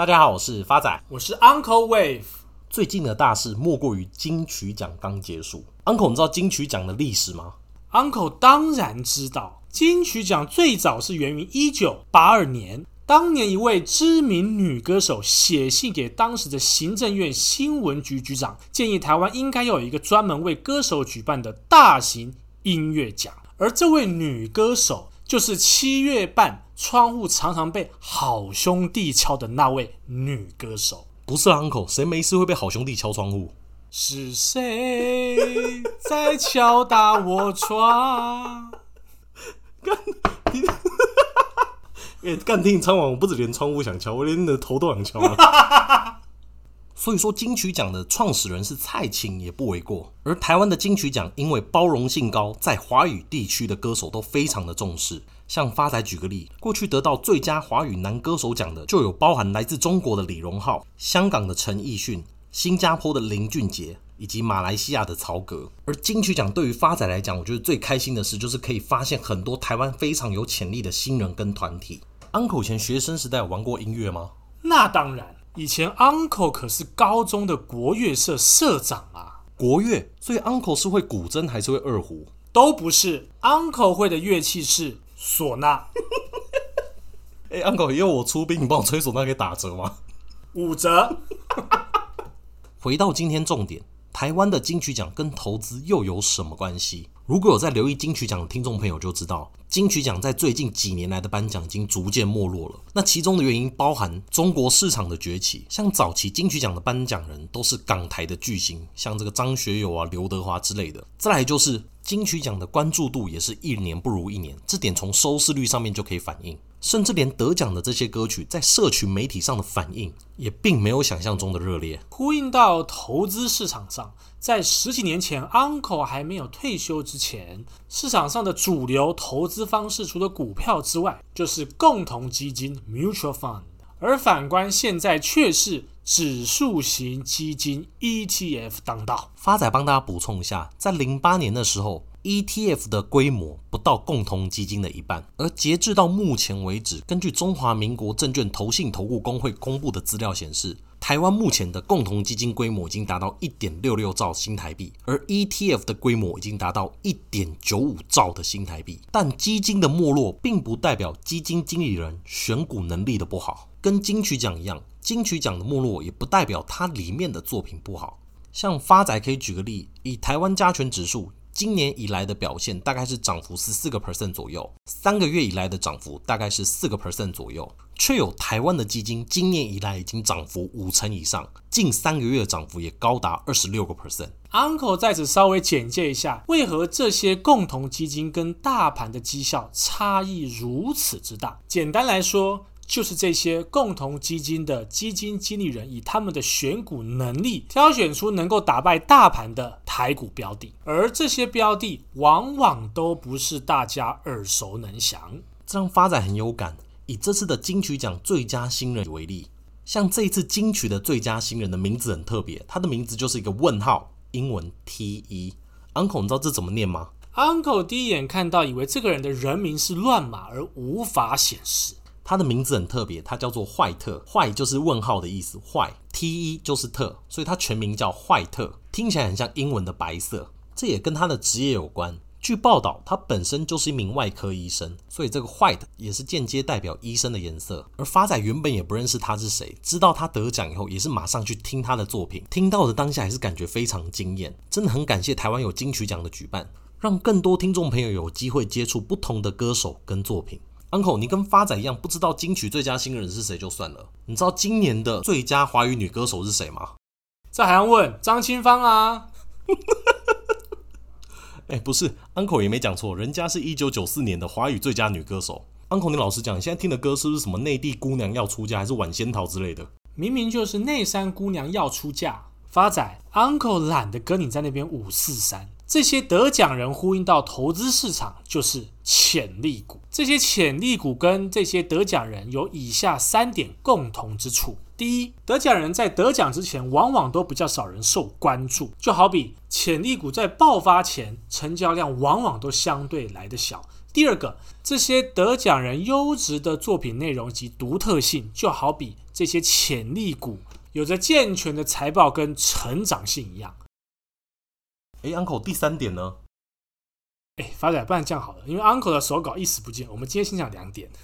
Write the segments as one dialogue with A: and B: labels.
A: 大家好，我是发仔，
B: 我是 Uncle Wave。
A: 最近的大事莫过于金曲奖刚结束。Uncle，你知道金曲奖的历史吗
B: ？Uncle 当然知道，金曲奖最早是源于一九八二年，当年一位知名女歌手写信给当时的行政院新闻局局长，建议台湾应该要有一个专门为歌手举办的大型音乐奖。而这位女歌手就是七月半窗户常常被好兄弟敲的那位女歌手。
A: 不是 Uncle，谁没事会被好兄弟敲窗户？
B: 是谁在敲打我窗？
A: 干 听，哎，干听唱完，我不止连窗户想敲，我连你的头都想敲了。所以说，金曲奖的创始人是蔡琴也不为过。而台湾的金曲奖因为包容性高，在华语地区的歌手都非常的重视。像发仔举个例，过去得到最佳华语男歌手奖的就有包含来自中国的李荣浩、香港的陈奕迅、新加坡的林俊杰以及马来西亚的曹格。而金曲奖对于发仔来讲，我觉得最开心的事就是可以发现很多台湾非常有潜力的新人跟团体。Uncle 前学生时代有玩过音乐吗？
B: 那当然。以前 Uncle 可是高中的国乐社社长啊！
A: 国乐，所以 Uncle 是会古筝还是会二胡？
B: 都不是，Uncle 会的乐器是唢呐。
A: 哎、欸、，Uncle，因为我出兵，你帮我吹唢呐，可以打折吗？
B: 五折。
A: 回到今天重点，台湾的金曲奖跟投资又有什么关系？如果有在留意金曲奖的听众朋友就知道，金曲奖在最近几年来的颁奖已经逐渐没落了。那其中的原因包含中国市场的崛起，像早期金曲奖的颁奖人都是港台的巨星，像这个张学友啊、刘德华之类的。再来就是金曲奖的关注度也是一年不如一年，这点从收视率上面就可以反映。甚至连得奖的这些歌曲在社群媒体上的反应也并没有想象中的热烈。
B: 呼应到投资市场上，在十几年前，Uncle 还没有退休之前，市场上的主流投资方式除了股票之外，就是共同基金 （mutual fund），而反观现在却是指数型基金 （ETF） 当道。
A: 发仔帮大家补充一下，在零八年的时候。ETF 的规模不到共同基金的一半，而截至到目前为止，根据中华民国证券投信投顾公会公布的资料显示，台湾目前的共同基金规模已经达到一点六六兆新台币，而 ETF 的规模已经达到一点九五兆的新台币。但基金的没落，并不代表基金经理人选股能力的不好，跟金曲奖一样，金曲奖的没落也不代表它里面的作品不好。像发仔可以举个例，以台湾加权指数。今年以来的表现大概是涨幅十四个 percent 左右，三个月以来的涨幅大概是四个 percent 左右，却有台湾的基金今年以来已经涨幅五成以上，近三个月的涨幅也高达二十六个 percent。
B: Uncle 在此稍微简介一下，为何这些共同基金跟大盘的绩效差异如此之大？简单来说。就是这些共同基金的基金经理人以他们的选股能力挑选出能够打败大盘的台股标的，而这些标的往往都不是大家耳熟能详。
A: 这样发展很有感。以这次的金曲奖最佳新人为例，像这一次金曲的最佳新人的名字很特别，他的名字就是一个问号，英文 T E。Uncle，你知道这怎么念吗
B: ？Uncle 第一眼看到以为这个人的人名是乱码而无法显示。
A: 他的名字很特别，他叫做坏特，坏就是问号的意思，坏 T E 就是特，所以他全名叫坏特，听起来很像英文的白色。这也跟他的职业有关。据报道，他本身就是一名外科医生，所以这个怀特也是间接代表医生的颜色。而发仔原本也不认识他是谁，知道他得奖以后，也是马上去听他的作品，听到的当下还是感觉非常惊艳。真的很感谢台湾有金曲奖的举办，让更多听众朋友有机会接触不同的歌手跟作品。Uncle，你跟发仔一样不知道金曲最佳新人是谁就算了，你知道今年的最佳华语女歌手是谁吗？
B: 在还要问？张清芳啊？
A: 哎、欸，不是，Uncle 也没讲错，人家是一九九四年的华语最佳女歌手。Uncle，你老实讲，你现在听的歌是不是什么内地姑娘要出嫁，还是晚仙桃之类的？
B: 明明就是内山姑娘要出嫁。发仔，Uncle 懒得跟你在那边五四三。这些得奖人呼应到投资市场，就是潜力股。这些潜力股跟这些得奖人有以下三点共同之处：第一，得奖人在得奖之前，往往都比较少人受关注，就好比潜力股在爆发前，成交量往往都相对来得小。第二个，这些得奖人优质的作品内容及独特性，就好比。这些潜力股有着健全的财报跟成长性一样。
A: 哎，Uncle，第三点呢？
B: 哎，发仔，不然这样好了，因为 Uncle 的手稿一时不见，我们今天先讲两点。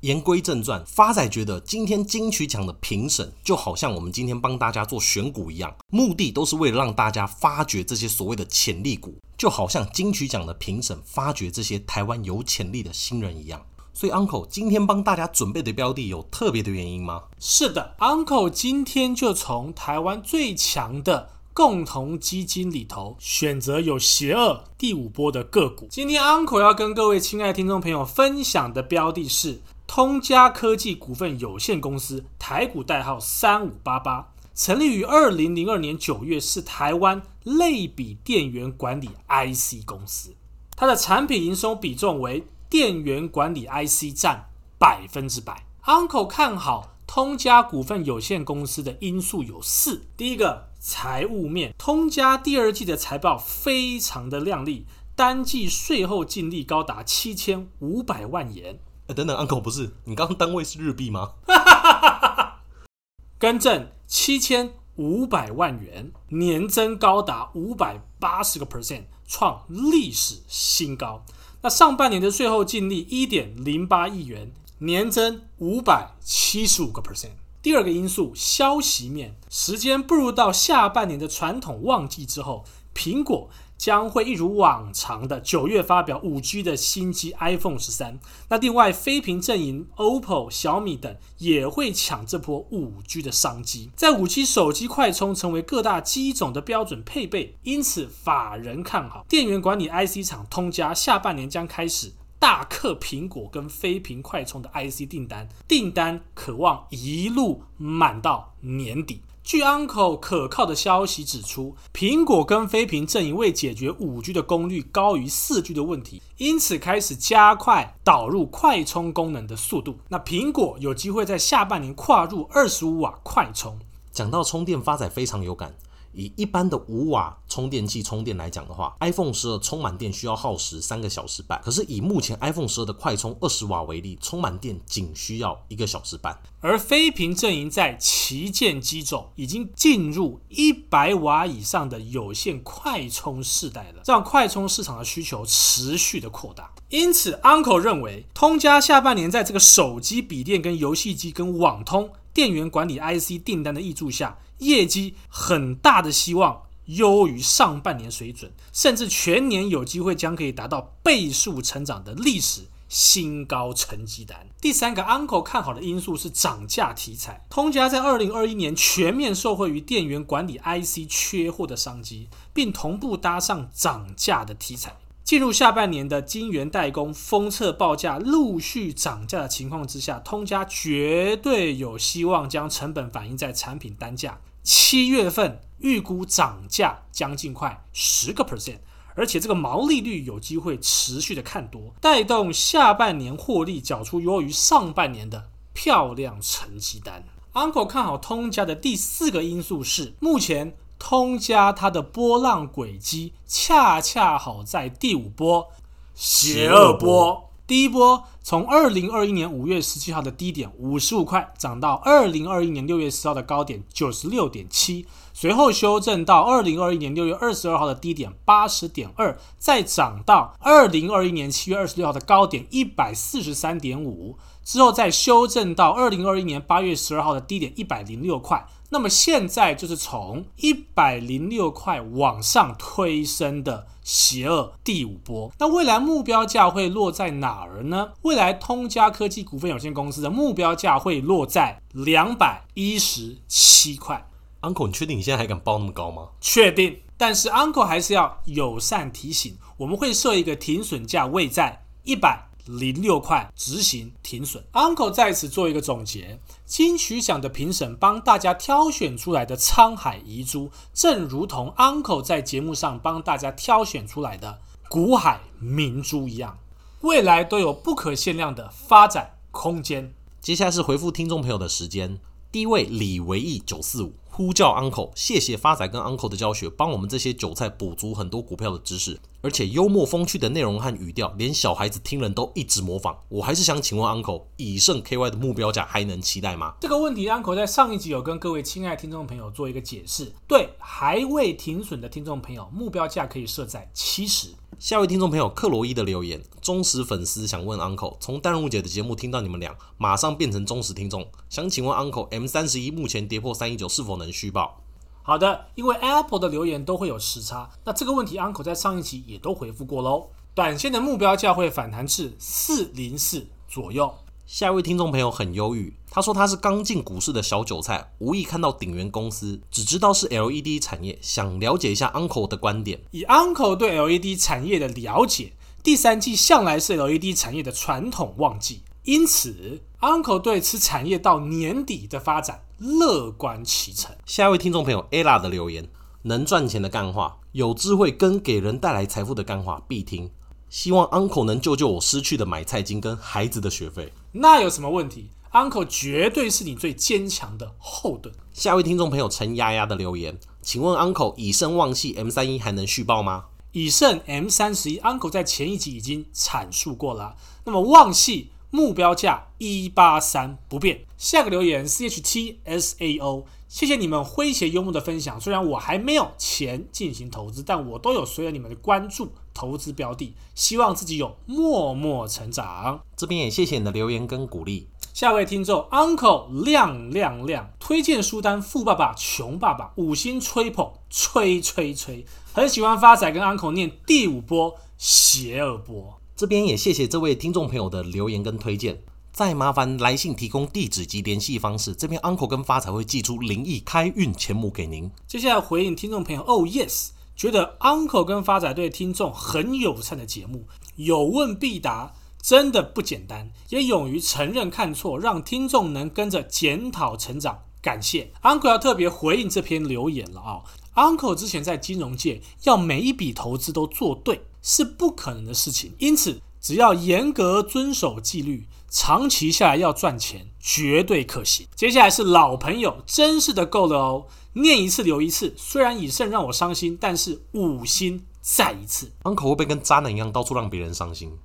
A: 言归正传，发仔觉得今天金曲奖的评审就好像我们今天帮大家做选股一样，目的都是为了让大家发掘这些所谓的潜力股，就好像金曲奖的评审发掘这些台湾有潜力的新人一样。所以，Uncle 今天帮大家准备的标的有特别的原因吗？
B: 是的，Uncle 今天就从台湾最强的共同基金里头选择有邪恶第五波的个股。今天 Uncle 要跟各位亲爱的听众朋友分享的标的是。通家科技股份有限公司，台股代号三五八八，成立于二零零二年九月，是台湾类比电源管理 IC 公司。它的产品营收比重为电源管理 IC 占百分之百。Uncle 看好通家股份有限公司的因素有四：第一个，财务面，通家第二季的财报非常的亮丽，单季税后净利高达七千五百万元。
A: 哎，等等，Uncle 不是你刚刚单位是日币吗？
B: 更正，七千五百万元，年增高达五百八十个 percent，创历史新高。那上半年的税后净利一点零八亿元，年增五百七十五个 percent。第二个因素，消息面，时间步入到下半年的传统旺季之后，苹果。将会一如往常的九月发表五 G 的新机 iPhone 十三。那另外，非屏阵营 OPPO、小米等也会抢这波五 G 的商机。在五 G 手机快充成为各大机种的标准配备，因此法人看好电源管理 IC 厂通家下半年将开始大客苹果跟非屏快充的 IC 订单，订单可望一路满到年底。据 Uncle 可靠的消息指出，苹果跟非屏阵营为解决 5G 的功率高于 4G 的问题，因此开始加快导入快充功能的速度。那苹果有机会在下半年跨入25瓦快充。
A: 讲到充电，发展非常有感。以一般的五瓦充电器充电来讲的话，iPhone 十二充满电需要耗时三个小时半。可是以目前 iPhone 十二的快充二十瓦为例，充满电仅需要一个小时半。
B: 而非屏阵营在旗舰机种已经进入一百瓦以上的有线快充世代了，让快充市场的需求持续的扩大。因此，Uncle 认为通家下半年在这个手机、笔电、跟游戏机、跟网通电源管理 IC 订单的挹注下。业绩很大的希望优于上半年水准，甚至全年有机会将可以达到倍数成长的历史新高成绩单。第三个 Uncle 看好的因素是涨价题材，通家在二零二一年全面受惠于电源管理 IC 缺货的商机，并同步搭上涨价的题材。进入下半年的晶圆代工封测报价陆续涨价的情况之下，通家绝对有希望将成本反映在产品单价。七月份预估涨价将近快十个 percent，而且这个毛利率有机会持续的看多，带动下半年获利缴出优于上半年的漂亮成绩单。Uncle 看好通家的第四个因素是，目前。通家它的波浪轨迹恰恰好在第五波邪恶波。第一波从二零二一年五月十七号的低点五十五块涨到二零二一年六月十号的高点九十六点七，随后修正到二零二一年六月二十二号的低点八十点二，再涨到二零二一年七月二十六号的高点一百四十三点五，之后再修正到二零二一年八月十二号的低点一百零六块。那么现在就是从一百零六块往上推升的邪恶第五波。那未来目标价会落在哪儿呢？未来通家科技股份有限公司的目标价会落在两百一十七块。
A: Uncle，你确定你现在还敢报那么高吗？
B: 确定。但是 Uncle 还是要友善提醒，我们会设一个停损价位在一百零六块，执行停损。Uncle 在此做一个总结。金曲奖的评审帮大家挑选出来的沧海遗珠，正如同 Uncle 在节目上帮大家挑选出来的股海明珠一样，未来都有不可限量的发展空间。
A: 接下来是回复听众朋友的时间。第一位李维义九四五呼叫 Uncle，谢谢发仔跟 Uncle 的教学，帮我们这些韭菜补足很多股票的知识，而且幽默风趣的内容和语调，连小孩子听人都一直模仿。我还是想请问 Uncle，以盛 KY 的目标价还能期待吗？
B: 这个问题，Uncle 在上一集有跟各位亲爱听众朋友做一个解释。对，还未停损的听众朋友，目标价可以设在七十。
A: 下位听众朋友克罗伊的留言，忠实粉丝想问 Uncle，从淡如姐的节目听到你们俩，马上变成忠实听众，想请问 Uncle M 三十一目前跌破三一九是否能续报？
B: 好的，因为 Apple 的留言都会有时差，那这个问题 Uncle 在上一集也都回复过喽。短线的目标价会反弹至四零四左右。
A: 下一位听众朋友很忧郁，他说他是刚进股市的小韭菜，无意看到鼎元公司，只知道是 LED 产业，想了解一下 Uncle 的观点。
B: 以 Uncle 对 LED 产业的了解，第三季向来是 LED 产业的传统旺季，因此 Uncle 对此产业到年底的发展乐观其成。
A: 下一位听众朋友 Ella 的留言：能赚钱的干话，有智慧跟给人带来财富的干话必听。希望 Uncle 能救救我失去的买菜金跟孩子的学费。
B: 那有什么问题？Uncle 绝对是你最坚强的后盾。
A: 下一位听众朋友陈丫丫的留言，请问 Uncle 以盛旺系 M 三一还能续报吗？
B: 以盛 M 三十一，Uncle 在前一集已经阐述过了。那么旺系目标价一八三不变。下个留言 C H T S A O。谢谢你们诙谐幽默的分享。虽然我还没有钱进行投资，但我都有随着你们的关注投资标的，希望自己有默默成长。
A: 这边也谢谢你的留言跟鼓励。
B: 下位听众 Uncle 亮亮亮推荐书单：富爸爸穷爸爸，五星吹捧，吹吹吹，很喜欢发仔跟 Uncle 念第五波邪恶波。
A: 这边也谢谢这位听众朋友的留言跟推荐。再麻烦来信提供地址及联系方式，这边 Uncle 跟发财会寄出灵异开运钱母给您。
B: 接下来回应听众朋友，Oh yes，觉得 Uncle 跟发财对听众很友善的节目，有问必答，真的不简单，也勇于承认看错，让听众能跟着检讨成长。感谢 Uncle 要特别回应这篇留言了啊、哦、，Uncle 之前在金融界要每一笔投资都做对是不可能的事情，因此只要严格遵守纪律。长期下来要赚钱，绝对可行。接下来是老朋友，真是的够了哦！念一次留一次，虽然以盛让我伤心，但是五星再一次。
A: Uncle 会不会跟渣男一样，到处让别人伤心？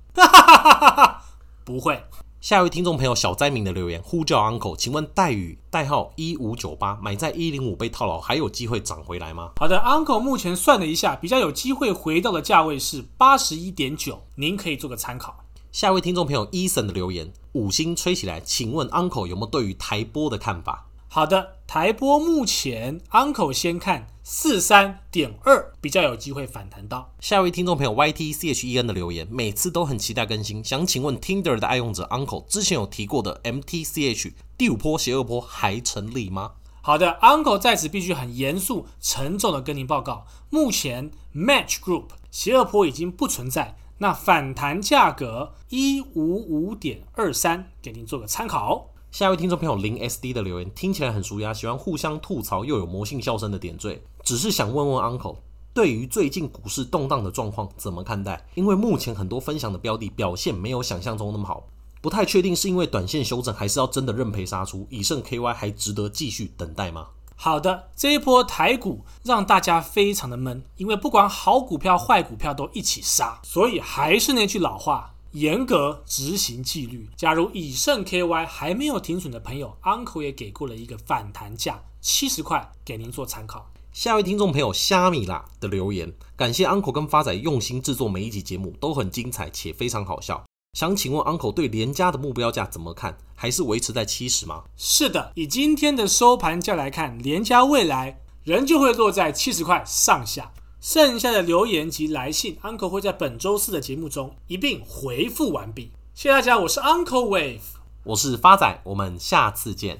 B: 不会。
A: 下一位听众朋友小灾民的留言呼叫 Uncle，请问待遇代号一五九八买在一零五被套牢，还有机会涨回来吗？
B: 好的，Uncle 目前算了一下，比较有机会回到的价位是八十一点九，您可以做个参考。
A: 下一位听众朋友 Eason 的留言，五星吹起来，请问 Uncle 有没有对于台波的看法？
B: 好的，台波目前 Uncle 先看四三点二，比较有机会反弹到。
A: 下一位听众朋友 YTCHEN 的留言，每次都很期待更新，想请问 Tinder 的爱用者 Uncle 之前有提过的 MTCH 第五波邪恶波还成立吗？
B: 好的，Uncle 在此必须很严肃沉重的跟您报告，目前 Match Group 邪恶波已经不存在。那反弹价格一五五点二三，给您做个参考。
A: 下一位听众朋友零 SD 的留言听起来很舒压，喜欢互相吐槽又有魔性笑声的点缀，只是想问问 Uncle，对于最近股市动荡的状况怎么看待？因为目前很多分享的标的表现没有想象中那么好，不太确定是因为短线修正，还是要真的认赔杀出？以盛 KY 还值得继续等待吗？
B: 好的，这一波台股让大家非常的闷，因为不管好股票、坏股票都一起杀，所以还是那句老话，严格执行纪律。假如以盛 KY 还没有停损的朋友，Uncle 也给过了一个反弹价七十块，给您做参考。
A: 下一位听众朋友虾米啦的留言，感谢 Uncle 跟发仔用心制作每一集节目，都很精彩且非常好笑。想请问 Uncle 对联家的目标价怎么看？还是维持在七十吗？
B: 是的，以今天的收盘价来看，联家未来仍旧会落在七十块上下。剩下的留言及来信，Uncle 会在本周四的节目中一并回复完毕。谢谢大家，我是 Uncle Wave，
A: 我是发仔，我们下次见。